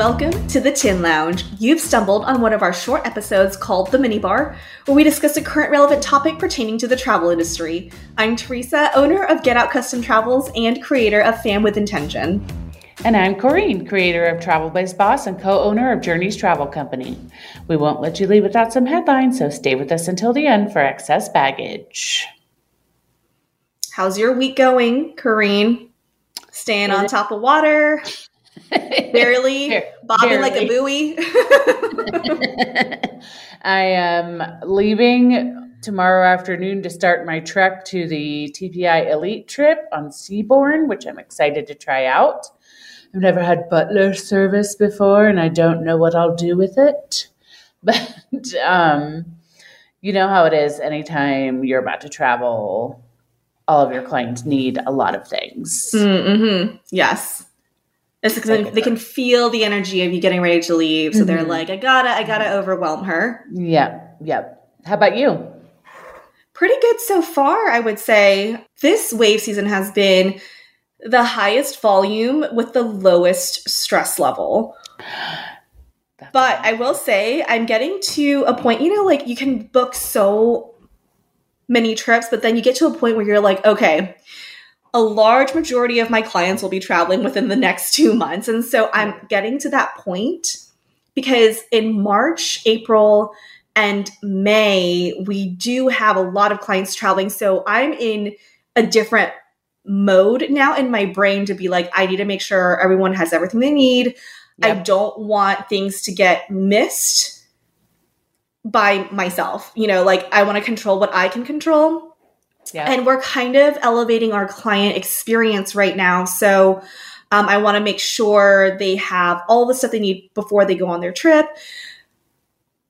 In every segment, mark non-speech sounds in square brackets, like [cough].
Welcome to the Tin Lounge. You've stumbled on one of our short episodes called The Minibar, where we discuss a current relevant topic pertaining to the travel industry. I'm Teresa, owner of Get Out Custom Travels and creator of Fam with Intention. And I'm Corrine, creator of Travel Based Boss and co owner of Journeys Travel Company. We won't let you leave without some headlines, so stay with us until the end for excess baggage. How's your week going, Corrine? Staying on top of water? [laughs] Barely bobbing like a buoy. [laughs] [laughs] I am leaving tomorrow afternoon to start my trek to the TPI Elite trip on Seabourn, which I'm excited to try out. I've never had butler service before, and I don't know what I'll do with it. But um, you know how it is anytime you're about to travel, all of your clients need a lot of things. Mm-hmm. Yes. It's because they can feel the energy of you getting ready to leave. So mm-hmm. they're like, I gotta, I gotta overwhelm her. Yep. Yep. How about you? Pretty good so far, I would say. This wave season has been the highest volume with the lowest stress level. But I will say, I'm getting to a point, you know, like you can book so many trips, but then you get to a point where you're like, okay, a large majority of my clients will be traveling within the next [laughs] two months. And so I'm getting to that point because in March, April, and May, we do have a lot of clients traveling. So I'm in a different mode now in my brain to be like, I need to make sure everyone has everything they need. Yep. I don't want things to get missed by myself. You know, like I want to control what I can control. Yeah. And we're kind of elevating our client experience right now. So um, I want to make sure they have all the stuff they need before they go on their trip.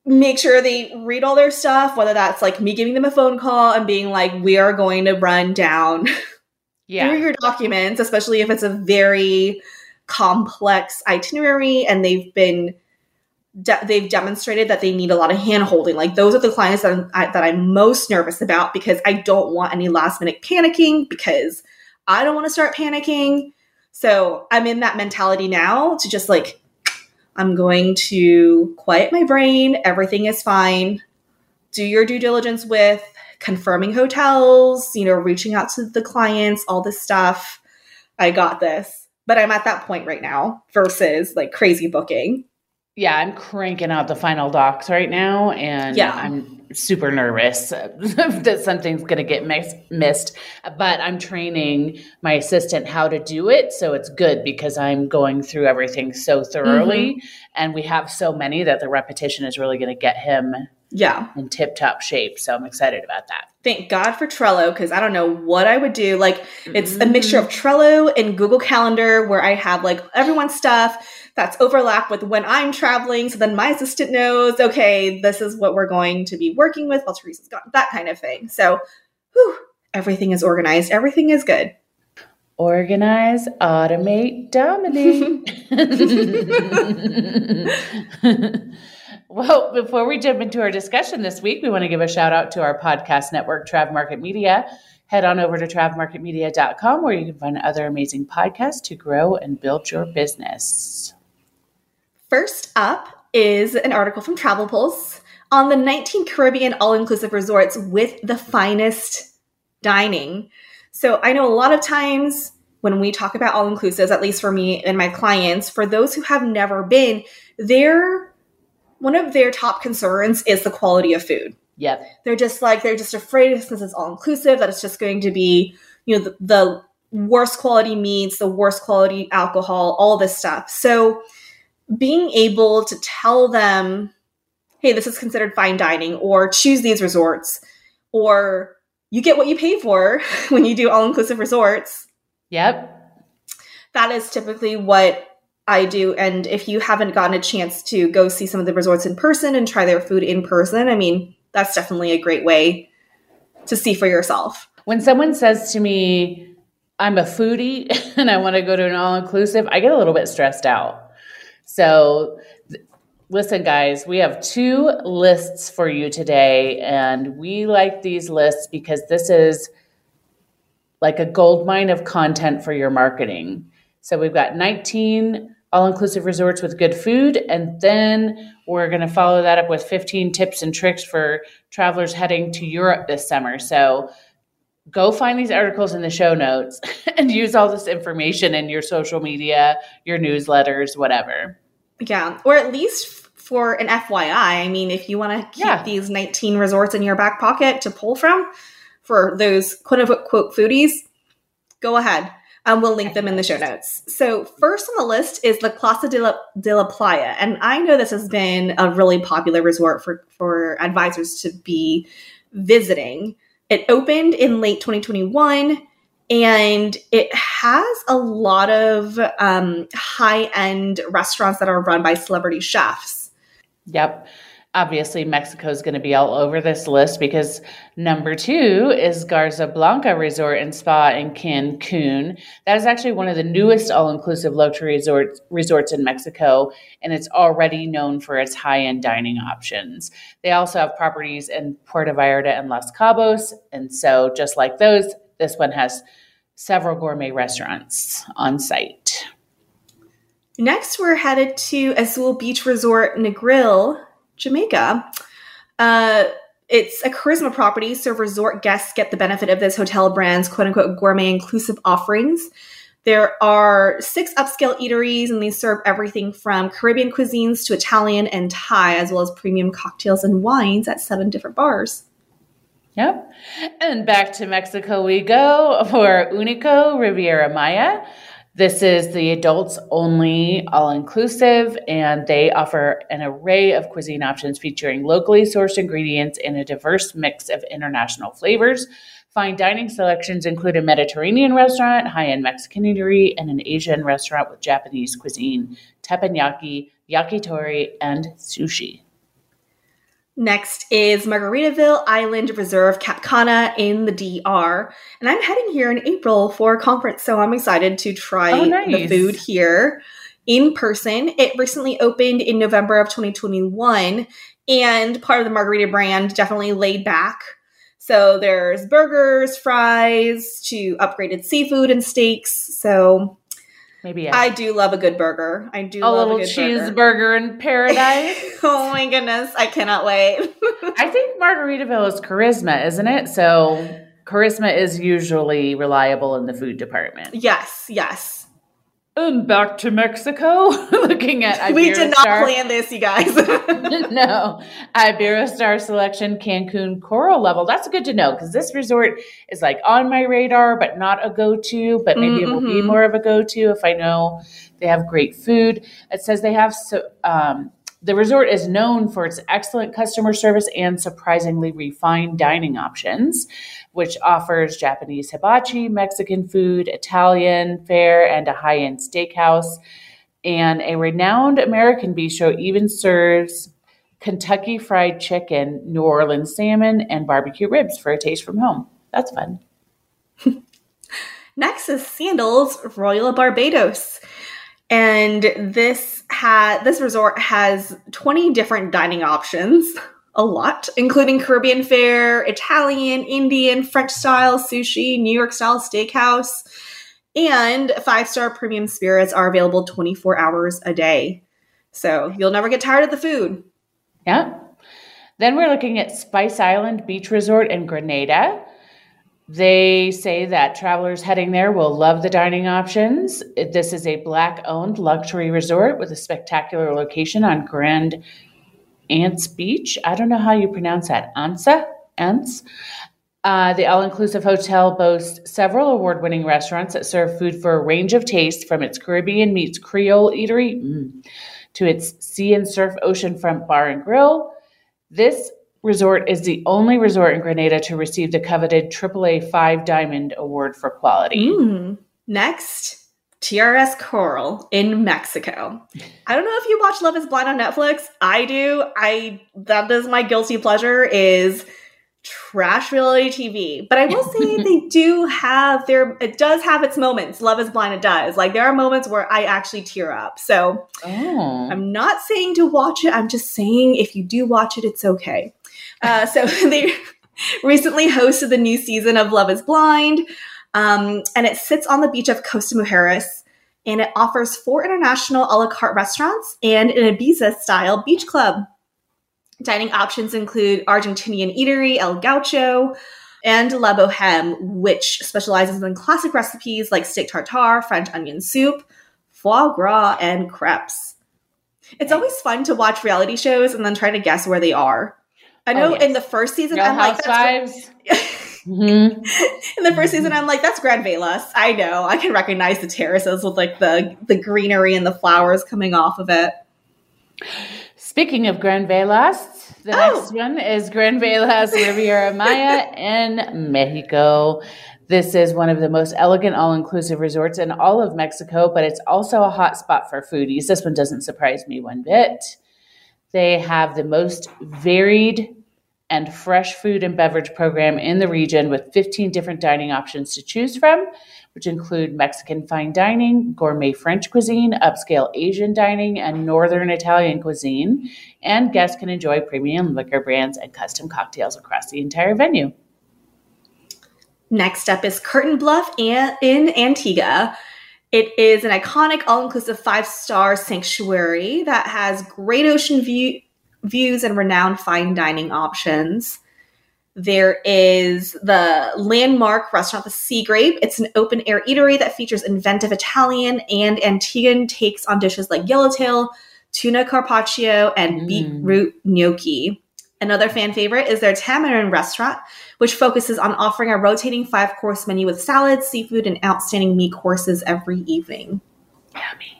Make sure they read all their stuff, whether that's like me giving them a phone call and being like, we are going to run down yeah. through your documents, especially if it's a very complex itinerary and they've been de- they've demonstrated that they need a lot of hand holding. Like those are the clients that I'm, I, that I'm most nervous about because I don't want any last minute panicking because I don't want to start panicking. So I'm in that mentality now to just like I'm going to quiet my brain. Everything is fine. Do your due diligence with confirming hotels, you know, reaching out to the clients, all this stuff. I got this. But I'm at that point right now versus like crazy booking. Yeah, I'm cranking out the final docs right now, and yeah. I'm super nervous [laughs] that something's going to get mix- missed. But I'm training my assistant how to do it, so it's good because I'm going through everything so thoroughly, mm-hmm. and we have so many that the repetition is really going to get him yeah in tip top shape so i'm excited about that thank god for trello because i don't know what i would do like it's mm-hmm. a mixture of trello and google calendar where i have like everyone's stuff that's overlap with when i'm traveling so then my assistant knows okay this is what we're going to be working with while teresa's gone that kind of thing so whew, everything is organized everything is good organize automate dominate [laughs] [laughs] Well, before we jump into our discussion this week, we want to give a shout out to our podcast network, Trav Market Media. Head on over to travmarketmedia.com where you can find other amazing podcasts to grow and build your business. First up is an article from Travel Pulse on the 19 Caribbean all inclusive resorts with the finest dining. So I know a lot of times when we talk about all inclusives, at least for me and my clients, for those who have never been, they're one of their top concerns is the quality of food. Yep. They're just like they're just afraid since it's all inclusive that it's just going to be, you know, the, the worst quality meats, the worst quality alcohol, all this stuff. So being able to tell them, hey, this is considered fine dining, or choose these resorts, or you get what you pay for [laughs] when you do all inclusive resorts. Yep. That is typically what I do. And if you haven't gotten a chance to go see some of the resorts in person and try their food in person, I mean, that's definitely a great way to see for yourself. When someone says to me, I'm a foodie [laughs] and I want to go to an all inclusive, I get a little bit stressed out. So, listen, guys, we have two lists for you today. And we like these lists because this is like a gold mine of content for your marketing. So we've got 19 all inclusive resorts with good food. And then we're going to follow that up with 15 tips and tricks for travelers heading to Europe this summer. So go find these articles in the show notes [laughs] and use all this information in your social media, your newsletters, whatever. Yeah, or at least for an FYI. I mean, if you want to keep yeah. these 19 resorts in your back pocket to pull from for those quote unquote quote foodies, go ahead. Um, we'll link them in the show notes. So, first on the list is the Plaza de la, de la Playa. And I know this has been a really popular resort for, for advisors to be visiting. It opened in late 2021 and it has a lot of um, high end restaurants that are run by celebrity chefs. Yep obviously Mexico is going to be all over this list because number two is Garza Blanca Resort and Spa in Cancun. That is actually one of the newest all-inclusive luxury resorts resorts in Mexico, and it's already known for its high-end dining options. They also have properties in Puerto Vallarta and Los Cabos, and so just like those, this one has several gourmet restaurants on site. Next, we're headed to Azul Beach Resort Negril Jamaica. Uh, it's a Karisma property, so resort guests get the benefit of this hotel brand's quote unquote gourmet inclusive offerings. There are six upscale eateries, and they serve everything from Caribbean cuisines to Italian and Thai, as well as premium cocktails and wines at seven different bars. Yep. And back to Mexico we go for Unico Riviera Maya. This is the adults only, all inclusive, and they offer an array of cuisine options featuring locally sourced ingredients and a diverse mix of international flavors. Fine dining selections include a Mediterranean restaurant, high end Mexican eatery, and an Asian restaurant with Japanese cuisine, teppanyaki, yakitori, and sushi. Next is Margaritaville Island Reserve Cap Cana in the DR. And I'm heading here in April for a conference, so I'm excited to try oh, nice. the food here in person. It recently opened in November of 2021, and part of the Margarita brand definitely laid back. So there's burgers, fries, to upgraded seafood and steaks. So Maybe I do love a good burger. I do love a little a cheeseburger in paradise. [laughs] oh my goodness, I cannot wait. [laughs] I think Margaritaville is Karisma, isn't it? So Karisma is usually reliable in the food department. Yes, yes. And back to Mexico, [laughs] looking at Iberostar. [laughs] We did not plan this, you guys. [laughs] no, Iberostar selection Cancun coral level. That's good to know because this resort is like on my radar, but not a go-to. But maybe mm-hmm. it will be mm-hmm. more of a go-to if I know they have great food. It says they have so. Um, the resort is known for its excellent customer service and surprisingly refined dining options which offers Japanese hibachi, Mexican food, Italian fare, and a high end steakhouse. And a renowned American bistro even serves Kentucky Fried Chicken, New Orleans salmon, and barbecue ribs for a taste from home. That's fun. [laughs] Next is Sandals Royal Barbados. And this ha- this resort has 20 different dining options a lot, including Caribbean fare, Italian, Indian, French style sushi, New York style steakhouse, and five star premium spirits are available 24 hours a day. So you'll never get tired of the food. Yeah. Then we're looking at Spice Island Beach Resort in Grenada. They say that travelers heading there will love the dining options. This is a black owned luxury resort with a spectacular location on Grand Anse Beach. I don't know how you pronounce that. Ansa? Ants. Uh, the all inclusive hotel boasts several award winning restaurants that serve food for a range of tastes from its Caribbean meets Creole eatery mm, to its sea and surf oceanfront bar and grill. This resort is the only resort in Grenada to receive the coveted AAA Five Diamond Award for quality. Mm. Next, TRS Coral in Mexico. I don't know if you watch Love is Blind on Netflix. I do. I that is my guilty pleasure is trash reality TV. But I will say [laughs] they do have their it does have its moments. Love is Blind it does. Like there are moments where I actually tear up. So oh. I'm not saying to watch it. I'm just saying if you do watch it, it's okay. Uh, so [laughs] they recently hosted the new season of Love is Blind. Um, and it sits on the beach of Costa Mujeres. and it offers four international a la carte restaurants and an Ibiza style beach club. Dining options include Argentinian eatery El Gaucho and La Boheme, which specializes in classic recipes like steak tartare, French onion soup, foie gras, and crepes. It's always fun to watch reality shows and then try to guess where they are. I know oh, yes. [laughs] in the first season, Real I'm Housewives. like, mm-hmm. in the first season, I'm like, that's Grand Velas. I know. I can recognize the terraces with like the the greenery and the flowers coming off of it. Speaking of Grand Velas, the oh. next one is Grand Velas Riviera Maya in Mexico. This is one of the most elegant all inclusive resorts in all of Mexico, but it's also a hot spot for foodies. This one doesn't surprise me one bit. They have the most varied and fresh food and beverage program in the region with 15 different dining options to choose from, which include Mexican fine dining, gourmet French cuisine, upscale Asian dining, and northern Italian cuisine. And guests can enjoy premium liquor brands and custom cocktails across the entire venue. Next up is Curtain Bluff in Antigua. It is an iconic, all inclusive five star sanctuary that has great ocean view, views and renowned fine dining options. There is the landmark restaurant, the Sea Grape. It's an open air eatery that features inventive Italian and Antiguan takes on dishes like yellowtail, tuna carpaccio, and mm. beetroot gnocchi. Another fan favorite is their Tamarind restaurant, which focuses on offering a rotating five course menu with salads, seafood, and outstanding meat courses every evening. Yummy.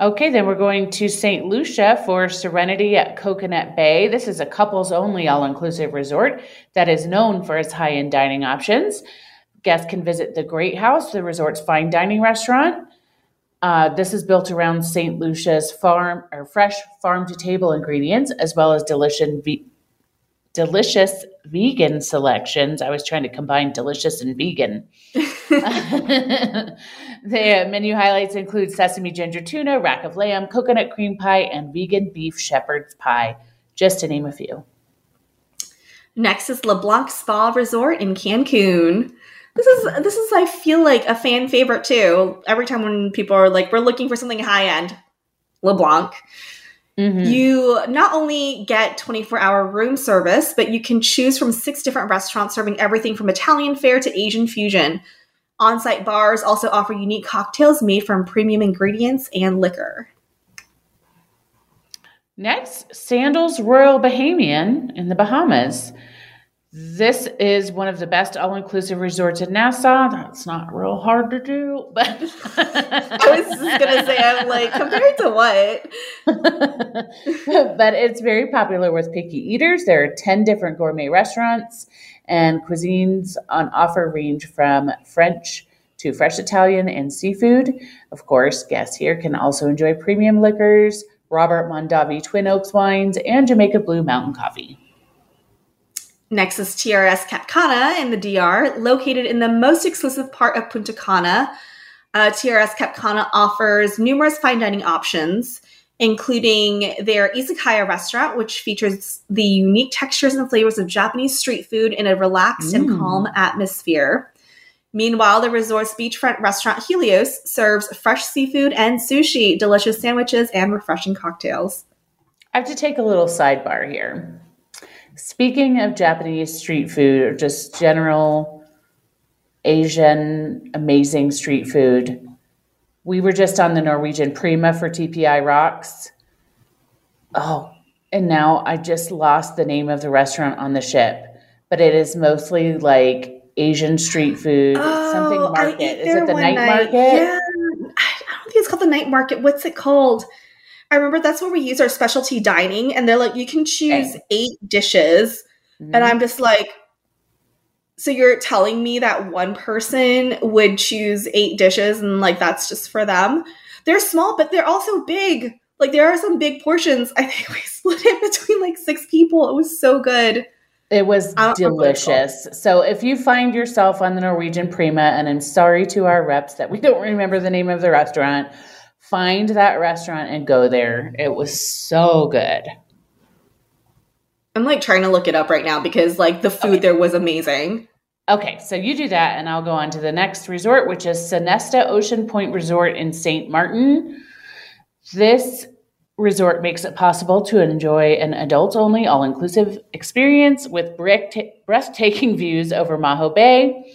Okay, then we're going to St. Lucia for Serenity at Coconut Bay. This is a couples only all inclusive resort that is known for its high end dining options. Guests can visit the Great House, the resort's fine dining restaurant, uh, this is built around St. Lucia's farm or fresh farm to table ingredients, as well as delicious, ve- delicious vegan selections. I was trying to combine delicious and vegan. [laughs] [laughs] the menu highlights include sesame ginger tuna, rack of lamb, coconut cream pie, and vegan beef shepherd's pie, just to name a few. Next is LeBlanc Spa Resort in Cancun this is this is I feel like a fan favorite too. Every time when people are like, we're looking for something high end, LeBlanc. Mm-hmm. You not only get 24 hour room service, but you can choose from six different restaurants serving everything from Italian fare to Asian fusion. On site bars also offer unique cocktails made from premium ingredients and liquor. Next, Sandals Royal Bahamian in the Bahamas. This is one of the best all inclusive resorts in Nassau. That's not real hard to do, but [laughs] I was just gonna say, I'm like, compared to what? [laughs] but it's very popular with picky eaters. There are 10 different gourmet restaurants, and cuisines on offer range from French to fresh Italian and seafood. Of course, guests here can also enjoy premium liquors, Robert Mondavi Twin Oaks wines, and Jamaica Blue Mountain Coffee. Next is TRS Cap Cana in the DR, located in the most exclusive part of Punta Cana. Uh, TRS Cap Cana offers numerous fine dining options, including their izakaya restaurant, which features the unique textures and flavors of Japanese street food in a relaxed mm. and calm atmosphere. Meanwhile, the resort's beachfront restaurant Helios serves fresh seafood and sushi, delicious sandwiches, and refreshing cocktails. I have to take a little sidebar here. Speaking of Japanese street food or just general Asian amazing street food, we were just on the Norwegian Prima for TPI Rocks. Oh, and now I just lost the name of the restaurant on the ship, but it is mostly like Asian street food, oh, something market. Is it the night, night, market? Yeah. I don't think it's called the night market. What's it called? I remember that's where we use our specialty dining, and they're like, you can choose okay. eight dishes. Mm-hmm. And I'm just like, so you're telling me that one person would choose eight dishes and like that's just for them? They're small, but they're also big. Like there are some big portions. [laughs] I think we split it between like six people. It was so good. It was delicious. So if you find yourself on the Norwegian Prima, and I'm sorry to our reps that we don't remember the name of the restaurant, find that restaurant and go there. It was so good. I'm like trying to look it up right now because like the food okay. there was amazing. Okay, so you do that, and I'll go on to the next resort, which is Sonesta Ocean Point Resort in St. Martin. This resort makes it possible to enjoy an adult only, all inclusive experience with breathtaking views over Maho Bay.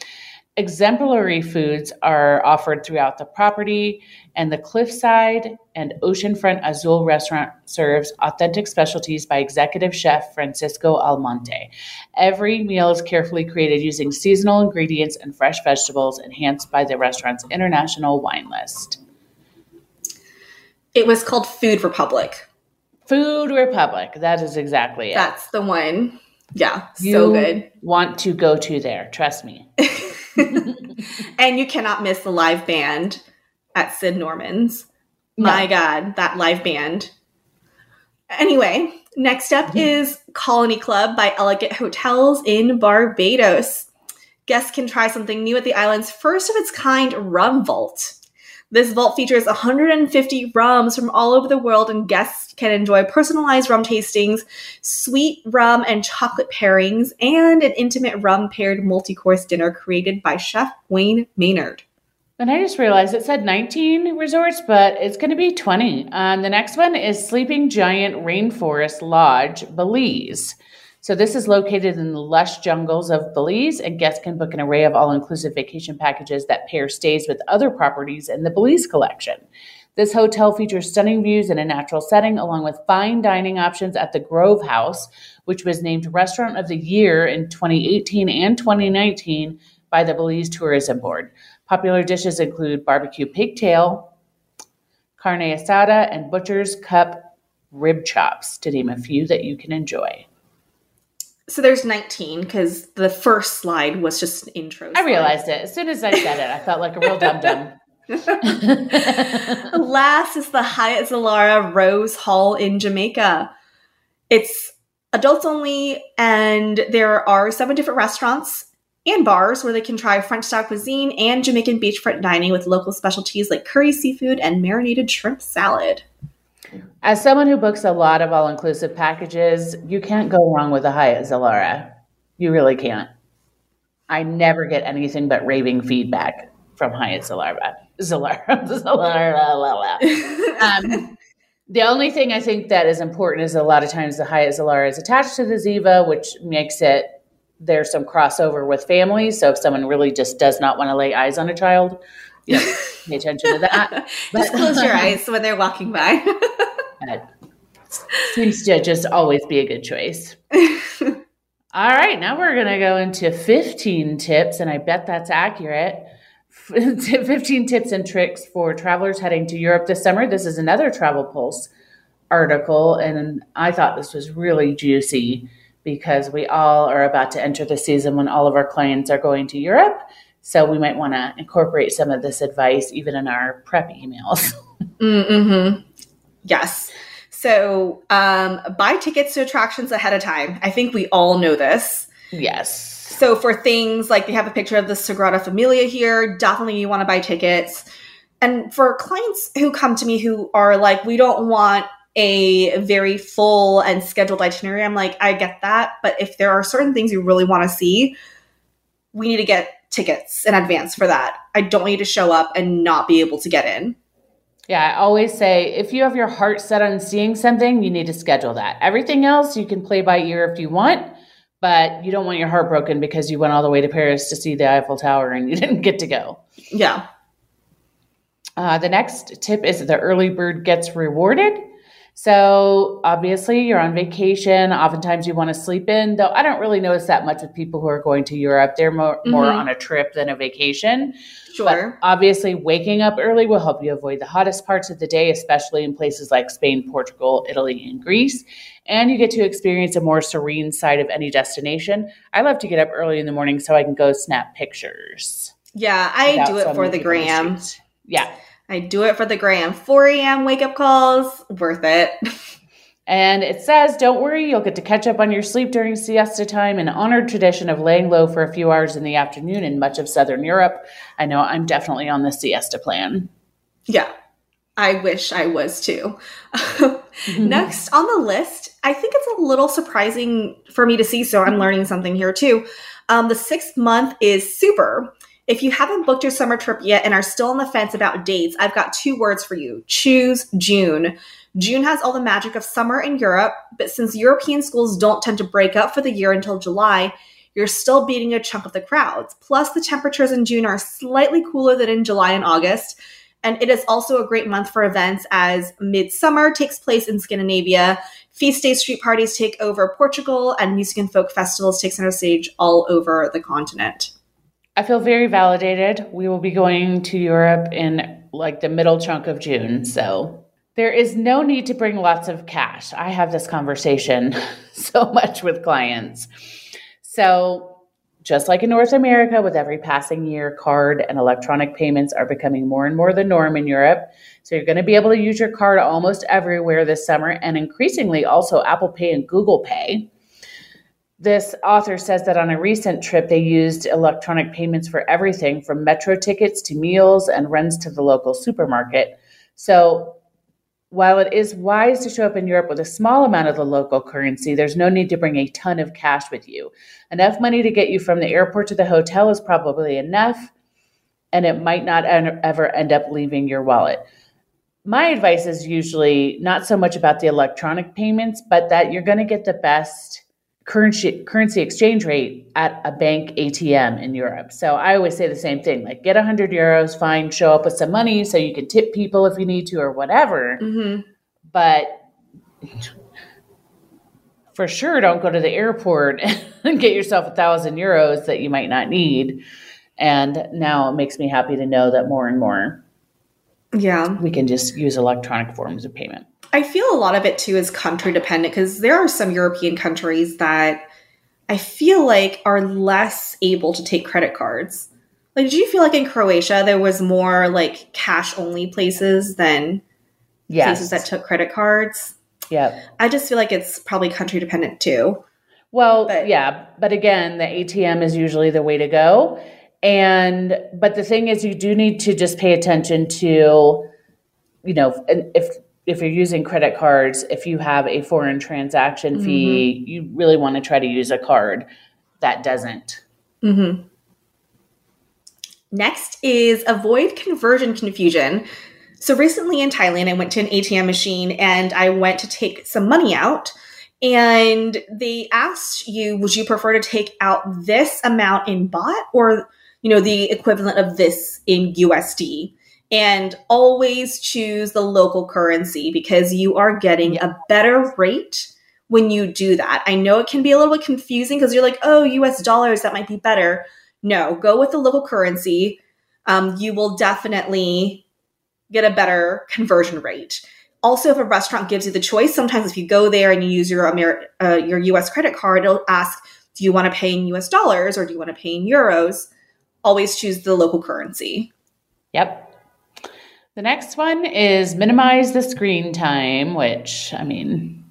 Exemplary foods are offered throughout the property, and the Cliffside and Oceanfront Azul restaurant serves authentic specialties by executive chef Francisco Almonte. Every meal is carefully created using seasonal ingredients and fresh vegetables, enhanced by the restaurant's international wine list. It was called Food Republic. Food Republic. That is exactly it. That's the one. Yeah, you so good. Want to go to there? Trust me. [laughs] [laughs] and you cannot miss the live band at Syd Norman's. My. God, that live band. Anyway, next up mm-hmm. is Colony Club by Elegant Hotels in Barbados. Guests can try something new at the island's first of its kind rum vault. This vault features 150 rums from all over the world, and guests can enjoy personalized rum tastings, sweet rum and chocolate pairings, and an intimate rum paired multi course dinner created by Chef Wayne Maynard. And I just realized it said 19 resorts, but it's going to be 20. Um, the next one is Sleeping Giant Rainforest Lodge, Belize. So this is located in the lush jungles of Belize, and guests can book an array of all-inclusive vacation packages that pair stays with other properties in the Belize collection. This hotel features stunning views in a natural setting, along with fine dining options at the Grove House, which was named Restaurant of the Year in 2018 and 2019 by the Belize Tourism Board. Popular dishes include barbecue pigtail, carne asada, and butcher's cup rib chops, to name a few that you can enjoy. So there's 19 because the first slide was just an intro. Slide. I realized it as soon as I said it. I felt like a real dum dum. [laughs] [laughs] Last is the Hyatt Zilara Rose Hall in Jamaica. It's adults only, and there are seven different restaurants and bars where they can try French style cuisine and Jamaican beachfront dining with local specialties like curry seafood and marinated shrimp salad. As someone who books a lot of all inclusive packages, you can't go wrong with a Hyatt Zilara. You really can't. I never get anything but raving feedback from Hyatt Zilara. Zilara. Zilara. [laughs] um, the only thing I think that is important is a lot of times the Hyatt Zilara is attached to the Ziva, which makes it there's some crossover with families. So if someone really just does not want to lay eyes on a child, you know, pay attention to that. [laughs] just close your eyes when they're walking by. [laughs] seems to just always be a good choice. [laughs] All right, now we're going to go into 15 tips, and I bet that's accurate. [laughs] 15 tips and tricks for travelers heading to Europe this summer. This is another Travel Pulse article, and I thought this was really juicy because we all are about to enter the season when all of our clients are going to Europe. So we might want to incorporate some of this advice even in our prep emails. [laughs] mm-hmm. Yes. So um, buy tickets to attractions ahead of time. I think we all know this. Yes. So for things like they have a picture of the Sagrada Familia here, definitely you want to buy tickets. And for clients who come to me who are like, we don't want a very full and scheduled itinerary, I'm like, I get that. But if there are certain things you really want to see, we need to get tickets in advance for that. I don't want you to show up and not be able to get in. Yeah, I always say if you have your heart set on seeing something, you need to schedule that. Everything else you can play by ear if you want, but you don't want your heart broken because you went all the way to Paris to see the Eiffel Tower and you [laughs] didn't get to go. Yeah. Uh, the next tip is the early bird gets rewarded. So obviously you're on vacation. Oftentimes you want to sleep in, though I don't really notice that much with people who are going to Europe. They're more, mm-hmm. more on a trip than a vacation. Sure. But obviously waking up early will help you avoid the hottest parts of the day, especially in places like Spain, Portugal, Italy, and Greece. And you get to experience a more serene side of any destination. I love to get up early in the morning so I can go snap pictures. Yeah, I do it for the gram. Yeah. I do it for the gram. 4 a.m. wake up calls, worth it. [laughs] And it says, don't worry, you'll get to catch up on your sleep during siesta time, an honored tradition of laying low for a few hours in the afternoon in much of Southern Europe. I know I'm definitely on the siesta plan. Yeah. I wish I was too. [laughs] Next on the list, I think it's a little surprising for me to see, so I'm learning something here too. Um, the sixth month is super. If you haven't booked your summer trip yet and are still on the fence about dates, I've got two words for you choose June. June has all the magic of summer in Europe, but since European schools don't tend to break up for the year until July, you're still beating a chunk of the crowds. Plus, the temperatures in June are slightly cooler than in July and August. And it is also a great month for events as Midsummer takes place in Scandinavia, feast day street parties take over Portugal, and music and folk festivals take center stage all over the continent. I feel very validated. We will be going to Europe in like the middle chunk of June. So there is no need to bring lots of cash. I have this conversation [laughs] so much with clients. So, just like in North America, with every passing year, card and electronic payments are becoming more and more the norm in Europe. So, you're going to be able to use your card almost everywhere this summer, and increasingly also Apple Pay and Google Pay. This author says that on a recent trip, they used electronic payments for everything from metro tickets to meals and runs to the local supermarket. So, while it is wise to show up in Europe with a small amount of the local currency, there's no need to bring a ton of cash with you. Enough money to get you from the airport to the hotel is probably enough, and it might not ever end up leaving your wallet. My advice is usually not so much about the electronic payments, but that you're going to get the best currency currency exchange rate at a bank ATM in Europe. So I always say the same thing, like get 100 euros, fine, show up with some money so you can tip people if you need to or whatever. Mm-hmm. But for sure don't go to the airport [laughs] and get yourself a thousand euros that you might not need. And now it makes me happy to know that more and more yeah we can just use electronic forms of payment I feel a lot of it too is country dependent because there are some European countries that I feel like are less able to take credit cards. Like, do you feel like in Croatia there was more like cash only places than yes. places that took credit cards? Yeah. I just feel like it's probably country dependent too. Well, but, yeah, but again, the ATM is usually the way to go. And but the thing is you do need to just pay attention to you know, if if you're using credit cards, if you have a foreign transaction fee, mm-hmm. you really want to try to use a card that doesn't. Mm-hmm. Next is avoid conversion confusion. So recently in Thailand, I went to an ATM machine and I went to take some money out. And they asked you, would you prefer to take out this amount in baht or, you know, the equivalent of this in USD? And always choose the local currency because you are getting a better rate when you do that. I know it can be a little bit confusing because you're like, oh, US dollars, that might be better. No, go with the local currency. Um, you will definitely get a better conversion rate. Also, if a restaurant gives you the choice, sometimes if you go there and you use your Amer- uh, your US credit card, it'll ask, do you want to pay in US dollars or do you want to pay in euros? Always choose the local currency. Yep. The next one is minimize the screen time, which, I mean,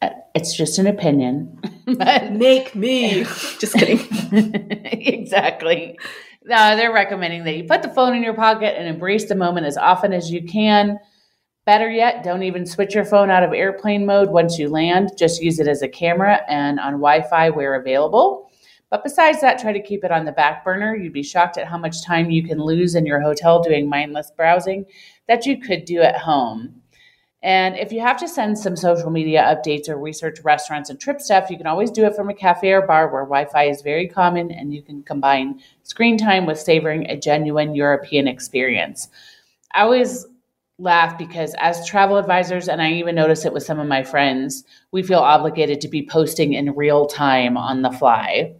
uh, it's just an opinion. [laughs] Make me. [laughs] just kidding. [laughs] exactly. No, they're recommending that you put the phone in your pocket and embrace the moment as often as you can. Better yet, don't even switch your phone out of airplane mode once you land. Just use it as a camera and on Wi Fi where available. But besides that, try to keep it on the back burner. You'd be shocked at how much time you can lose in your hotel doing mindless browsing that you could do at home. And if you have to send some social media updates or research restaurants and trip stuff, you can always do it from a cafe or bar where Wi Fi is very common and you can combine screen time with savoring a genuine European experience. I always laugh because as travel advisors, and I even notice it with some of my friends, we feel obligated to be posting in real time on the fly.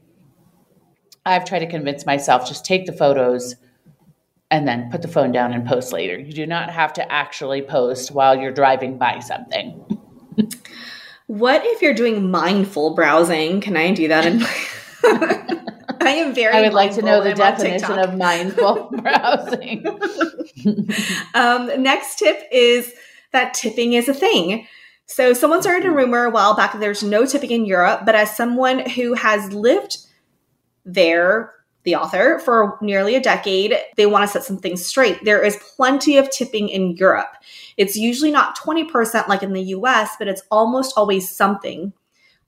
I've tried to convince myself just take the photos and then put the phone down and post later. You do not have to actually post while you're driving by something. what if you're doing mindful browsing? Can I do that in [laughs] I am very I would like to know the definition of mindful [laughs] browsing. um, next tip is that tipping is a thing. So someone started a rumor a while back that there's no tipping in Europe, but as someone who has lived there the author, for nearly a decade, they want to set some things straight. There is plenty of tipping in Europe. It's usually not 20% like in the US, but it's almost always something.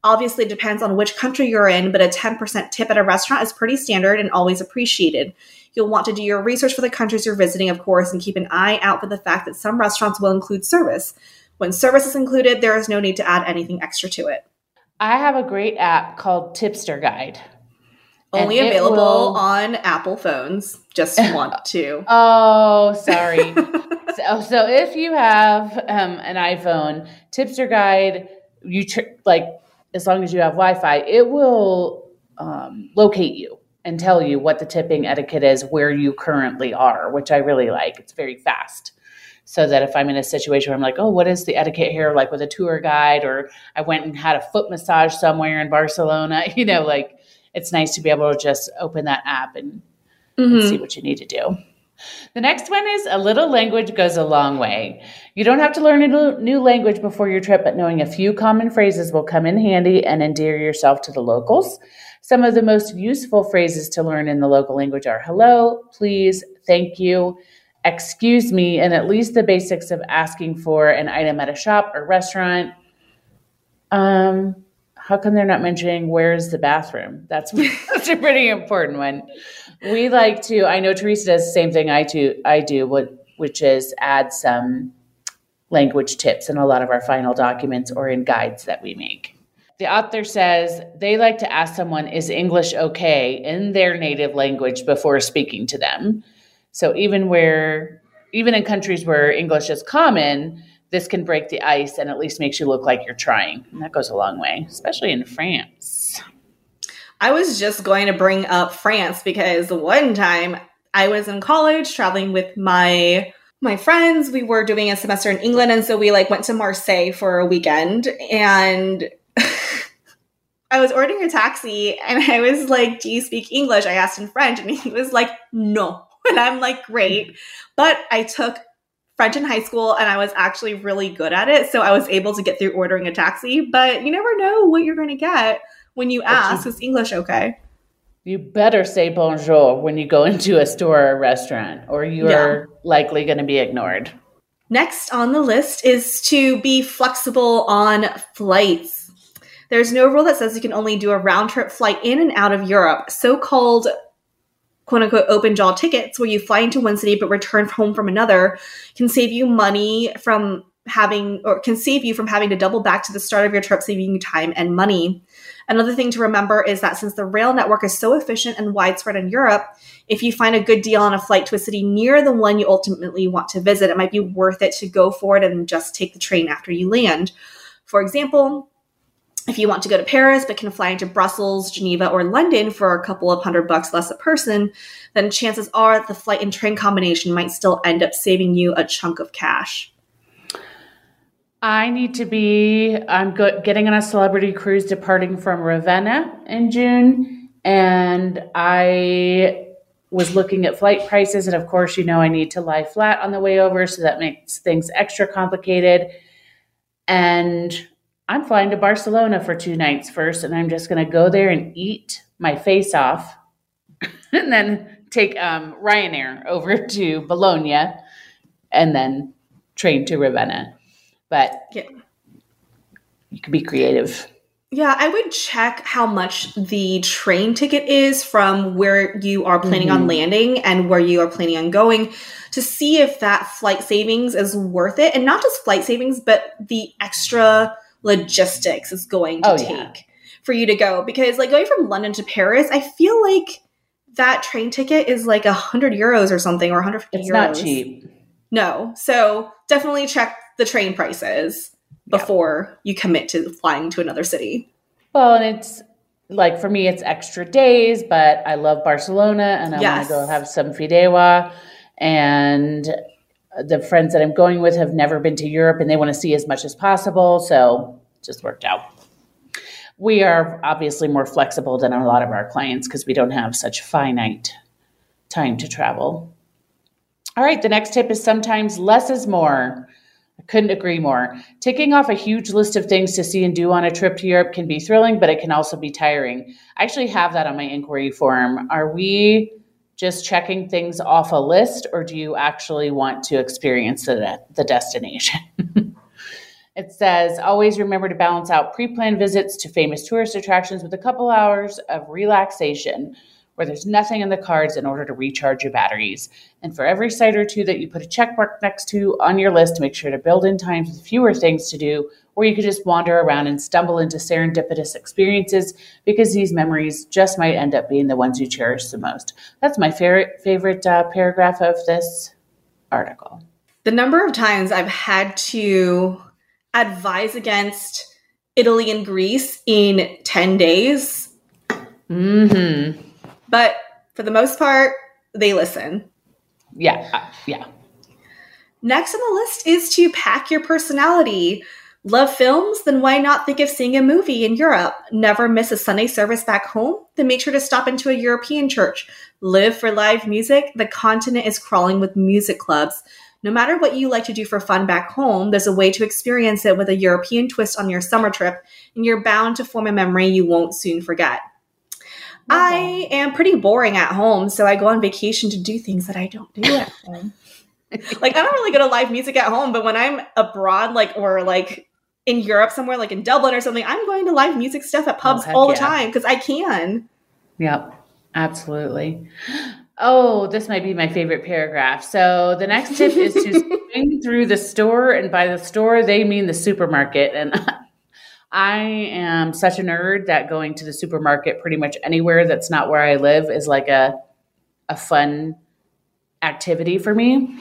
Obviously, it depends on which country you're in, but a 10% tip at a restaurant is pretty standard and always appreciated. You'll want to do your research for the countries you're visiting, of course, and keep an eye out for the fact that some restaurants will include service. When service is included, there is no need to add anything extra to it. I have a great app called Tipster Guide. Only available will... on Apple phones. Just [laughs] want to. Oh, sorry. [laughs] so, so if you have um, an iPhone, Tipster Guide, you tr- like as long as you have Wi-Fi, it will um, locate you and tell you what the tipping etiquette is where you currently are, which I really like. It's very fast. So that if I'm in a situation where I'm like, oh, what is the etiquette here, like with a tour guide, or I went and had a foot massage somewhere in Barcelona, [laughs] you know, like it's nice to be able to just open that app and, mm-hmm. and see what you need to do. The next one is a little language goes a long way. You don't have to learn a new language before your trip, but knowing a few common phrases will come in handy and endear yourself to the locals. Some of the most useful phrases to learn in the local language are hello, please, thank you, excuse me, and at least the basics of asking for an item at a shop or restaurant. Um, how come they're not mentioning where's the bathroom? That's, [laughs] that's a pretty important one. We like to, I know Teresa does the same thing I do, I do, which is add some language tips in a lot of our final documents or in guides that we make. The author says they like to ask someone, is English okay in their native language before speaking to them? So even where, even in countries where English is common, this can break the ice and at least makes you look like you're trying. And that goes a long way, especially in France. I was just going to bring up France because one time I was in college traveling with my my friends. We were doing a semester in England and so we like went to Marseille for a weekend and [laughs] I was ordering a taxi and I was like, "Do you speak English?" I asked in French and he was like, "No." [laughs] And I'm like, "Great." But I took French in high school and I was actually really good at it. So I was able to get through ordering a taxi, but you never know what you're going to get when you ask, is English okay? You better say bonjour when you go [laughs] into a store or a restaurant, or you are yeah. likely going to be ignored. Next on the list is to be flexible on flights. There's no rule that says you can only do a round trip flight in and out of Europe. So called quote unquote open jaw tickets where you fly into one city but return home from another can save you money from having or can save you from having to double back to the start of your trip saving you time and money. Another thing to remember is that since the rail network is so efficient and widespread in europe if you find a good deal on a flight to a city near the one you ultimately want to visit it might be worth it to go for it and just take the train after you land. For example if you want to go to Paris but can fly into Brussels, Geneva, or London for a couple of hundred bucks less a person, then chances are the flight and train combination might still end up saving you a chunk of cash. I need to be, I'm getting on a celebrity cruise departing from Ravenna in June. And I was looking at flight prices. And of course, you know, I need to lie flat on the way over. So that makes things extra complicated. And I'm flying to Barcelona for two nights first, and I'm just going to go there and eat my face off, [laughs] and then take um, Ryanair over [laughs] to Bologna, and then train to Ravenna. But yeah. you can be creative. Yeah, I would check how much the train ticket is from where you are planning mm-hmm. on landing and where you are planning on going to see if that flight savings is worth it. And not just flight savings, but the extra logistics is going to oh, take yeah. for you to go. Because like going from London to Paris, I feel like that train ticket is like a hundred euros or something or 150 it's euros. not cheap. No. So definitely check the train prices before yeah. you commit to flying to another city. Well, and it's like for me, it's extra days, but I love Barcelona and I yes. want to go have some fideuà. And the friends that I'm going with have never been to Europe and they want to see as much as possible. So just worked out. We are obviously more flexible than a lot of our clients because we don't have such finite time to travel. All right, the next tip is sometimes less is more. I couldn't agree more. Ticking off a huge list of things to see and do on a trip to Europe can be thrilling, but it can also be tiring. I actually have that on my inquiry form. Are we just checking things off a list, or do you actually want to experience the, the destination? [laughs] it says always remember to balance out pre planned visits to famous tourist attractions with a couple hours of relaxation where there's nothing in the cards in order to recharge your batteries. And for every site or two that you put a check mark next to on your list, make sure to build in times with fewer things to do, or you could just wander around and stumble into serendipitous experiences because these memories just might end up being the ones you cherish the most. That's my favorite favorite uh, paragraph of this article. The number of times I've had to advise against Italy and Greece in 10 days. Mhm. But for the most part, they listen. Yeah. uh, yeah. Next on the list is to pack your personality. Love films? Then why not think of seeing a movie in Europe? Never miss a Sunday service back home? Then make sure to stop into a European church. Live for live music? The continent is crawling with music clubs. No matter what you like to do for fun back home, there's a way to experience it with a European twist on your summer trip, and you're bound to form a memory you won't soon forget. I am pretty boring at home, so I go on vacation to do things that I don't do at home. [laughs] like I don't really go to live music at home, but when I'm abroad, like or like in Europe somewhere, like in Dublin or something, I'm going to live music stuff at oh, pubs heck all the yeah. time because I can. Yep, absolutely. Oh, this might be my favorite paragraph. So the next tip is to [laughs] swing through the store, and by the store they mean the supermarket. And [laughs] I am such a nerd that going to the supermarket pretty much anywhere that's not where I live is like a a fun activity for me.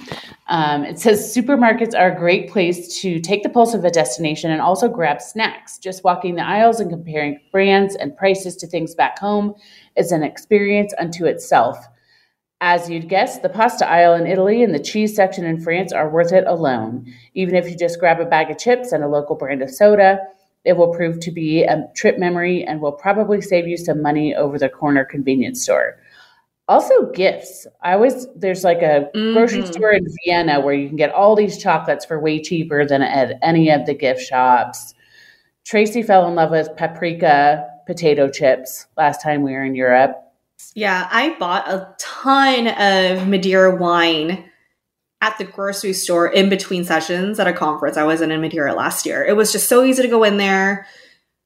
Um, it says supermarkets are a great place to take the pulse of a destination and also grab snacks. Just walking the aisles and comparing brands and prices to things back home is an experience unto itself. As you'd guess, the pasta aisle in Italy and the cheese section in France are worth it alone. Even if you just grab a bag of chips and a local brand of soda, it will prove to be a trip memory and will probably save you some money over the corner convenience store. Also, gifts. I always, there's like a grocery Mhm. store in Vienna where you can get all these chocolates for way cheaper than at any of the gift shops. Tracy fell in love with paprika potato chips last time we were in Europe. Yeah, I bought a ton of Madeira wine at the grocery store in between sessions at a conference I was in in Madeira last year. It was just so easy to go in there,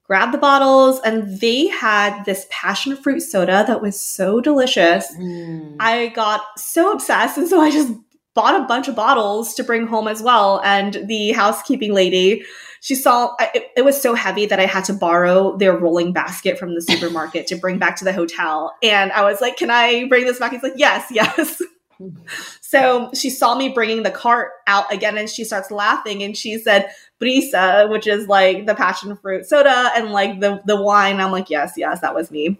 grab the bottles, and they had this passion fruit soda that was so delicious. Mm. I got so obsessed, and so I just bought a bunch of bottles to bring home as well. And the housekeeping lady, she saw it, it was so heavy that I had to borrow their rolling basket from the supermarket to bring back to the hotel. And I was like, "Can I bring this back?" He's like, "Yes, yes." [laughs] so she saw me bringing the cart out again, and she starts laughing, and she said, "Brisa," which is like the passion fruit soda, and like the the wine. I'm like, "Yes, yes, that was me.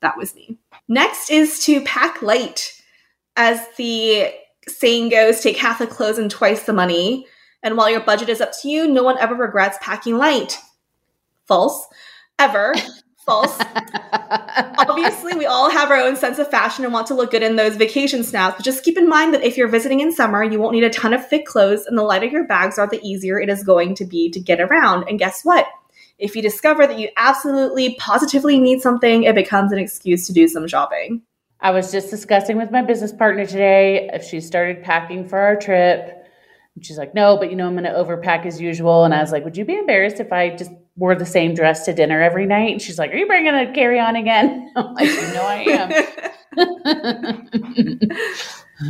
That was me." Next is to pack light. As the saying goes, take half the clothes and twice the money. And while your budget is up to you, no one ever regrets packing light. False. Ever. False. [laughs] Obviously, we all have our own sense of fashion and want to look good in those vacation snaps, but just keep in mind that if you're visiting in summer, you won't need a ton of thick clothes, and the lighter your bags are, the easier it is going to be to get around. And guess what? If you discover that you absolutely, positively need something, it becomes an excuse to do some shopping. I was just discussing with my business partner today if she started packing for our trip. And she's like, no, but you know, I'm going to overpack as usual. And I was like, would you be embarrassed if I just wore the same dress to dinner every night? And she's like, are you bringing a carry on again? [laughs] I'm like, know, I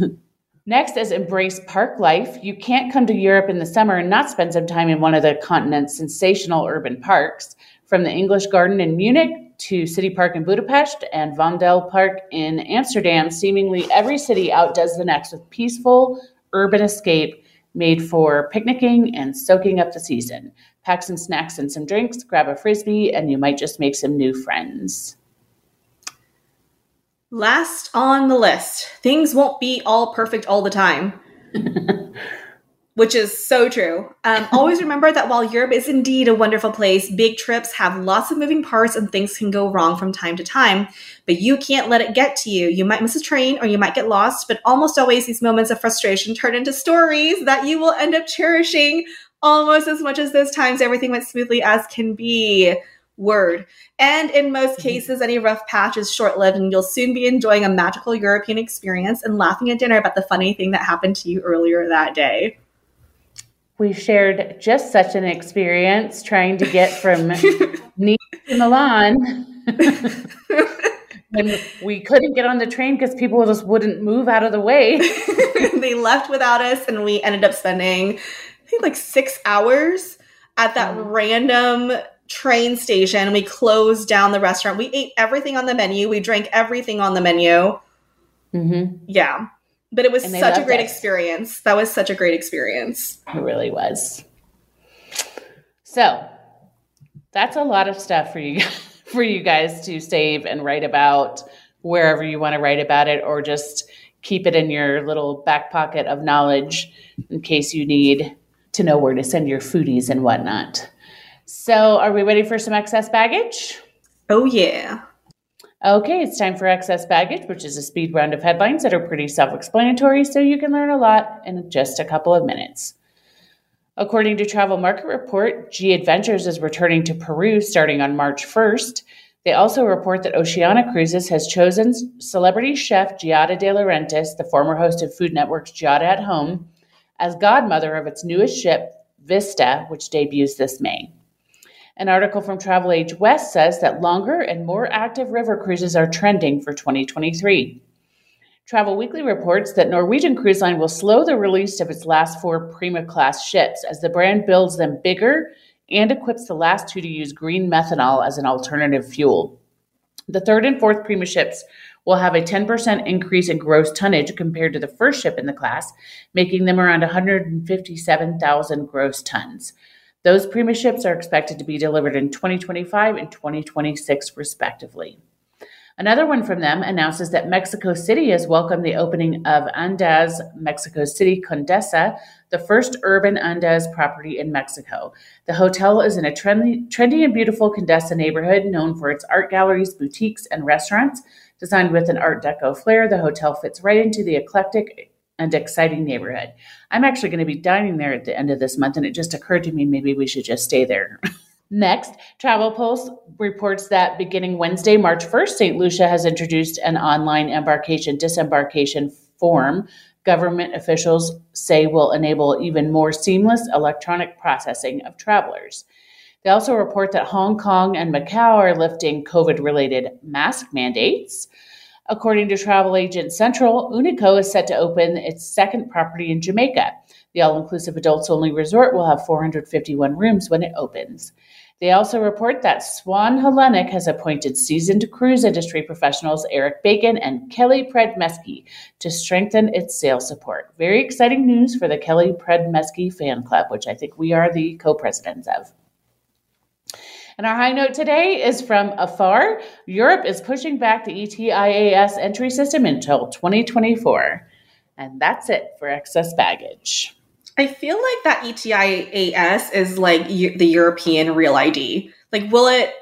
am. [laughs] Next is embrace park life. You can't come to Europe in the summer and not spend some time in one of the continent's sensational urban parks. From the English Garden in Munich to City Park in Budapest and Vondel Park in Amsterdam, seemingly every city outdoes the next with peaceful urban escape made for picnicking and soaking up the season. Pack some snacks and some drinks, grab a frisbee, and you might just make some new friends. Last on the list, things won't be all perfect all the time. [laughs] which is so true. Um, always remember that while Europe is indeed a wonderful place, big trips have lots of moving parts and things can go wrong from time to time. But you can't let it get to you. You might miss a train or you might get lost, but almost always these moments of frustration turn into stories that you will end up cherishing almost as much as those times everything went smoothly as can be. Word. And in most Mm-hmm. cases, any rough patch is short lived, and you'll soon be enjoying a magical European experience and laughing at dinner about the funny thing that happened to you earlier that day. We shared just such an experience trying to get from [laughs] Nice to Milan. [laughs] when we couldn't get on the train because people just wouldn't move out of the way. [laughs] they left without us, and we ended up spending, I think, like six hours at that Mm. random train station. We closed down the restaurant. We ate everything on the menu, we drank everything on the menu. Mm-hmm. Yeah. But it was such a great us. experience. That was such a great experience. It really was. So that's a lot of stuff for you [laughs] for you guys to save and write about wherever you want to write about it, or just keep it in your little back pocket of knowledge in case you need to know where to send your foodies and whatnot. So, are we ready for some excess baggage? Oh, yeah. Okay, it's time for excess baggage, which is a speed round of headlines that are pretty self explanatory, so you can learn a lot in just a couple of minutes. According to Travel Market Report, G Adventures is returning to Peru starting on March 1st. They also report that Oceania Cruises has chosen celebrity chef Giada De Laurentiis, the former host of Food Network's Giada at Home, as godmother of its newest ship, Vista, which debuts this May. An article from Travel Age West says that longer and more active river cruises are trending for 2023. Travel Weekly reports that Norwegian Cruise Line will slow the release of its last four Prima class ships as the brand builds them bigger and equips the last two to use green methanol as an alternative fuel. The third and fourth Prima ships will have a 10% increase in gross tonnage compared to the first ship in the class, making them around 157,000 gross tons. Those Prima ships are expected to be delivered in 2025 and 2026, respectively. Another one from them announces that Mexico City has welcomed the opening of Andaz Mexico City Condesa, the first urban Andaz property in Mexico. The hotel is in a trendy, trendy and beautiful Condesa neighborhood known for its art galleries, boutiques, and restaurants. Designed with an Art Deco flair, the hotel fits right into the eclectic and exciting neighborhood. I'm actually going to be dining there at the end of this month, and it just occurred to me maybe we should just stay there. [laughs] Next, Travel Pulse reports that beginning Wednesday, March 1st, St. Lucia has introduced an online embarkation disembarkation form government officials say will enable even more seamless electronic processing of travelers. They also report that Hong Kong and Macau are lifting COVID related mask mandates. According to Travel Agent Central, Unico is set to open its second property in Jamaica. The all inclusive adults only resort will have 451 rooms when it opens. They also report that Swan Hellenic has appointed seasoned cruise industry professionals Eric Bacon and Kelly Predmesky to strengthen its sales support. Very exciting news for the Kelly Predmesky fan club, which I think we are the co presidents of. And our high note today is from Afar. Europe is pushing back the ETIAS entry system until 2024. And that's it for excess baggage. I feel like that ETIAS is like the European real ID. Like, will it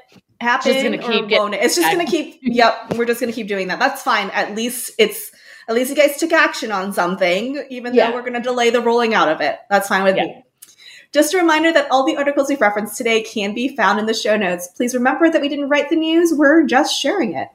happen Just gonna keep or getting won't it? It's just going to keep. Yep, we're just going to keep doing that. That's fine. At least it's. At least you guys took action on something, even Yeah. though we're going to delay the rolling out of it. That's fine with Yeah. me. Just a reminder that all the articles we've referenced today can be found in the show notes. Please remember that we didn't write the news; we're just sharing it.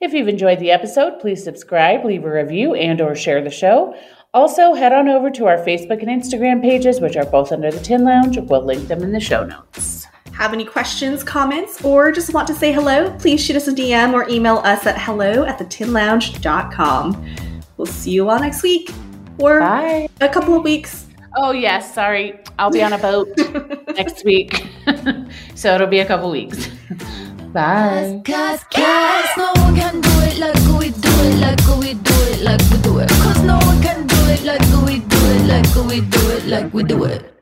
If you've enjoyed the episode, please subscribe, leave a review, and or share the show. Also, head on over to our Facebook and Instagram pages, which are both under the Tin Lounge. We'll link them in the show notes. Have any questions, comments, or just want to say hello? Please shoot us a DM or email us at hello at thetinlounge.com. We'll see you all next week or Bye. a couple of weeks. Oh, yes, sorry. I'll be on a boat [laughs] next week. [laughs] so it'll be a couple weeks. [laughs] Bye. Cause, cause no one can do it like we do it, like we do it, like we do it. Cause no one can do it like we do it, like we do it, like we do it.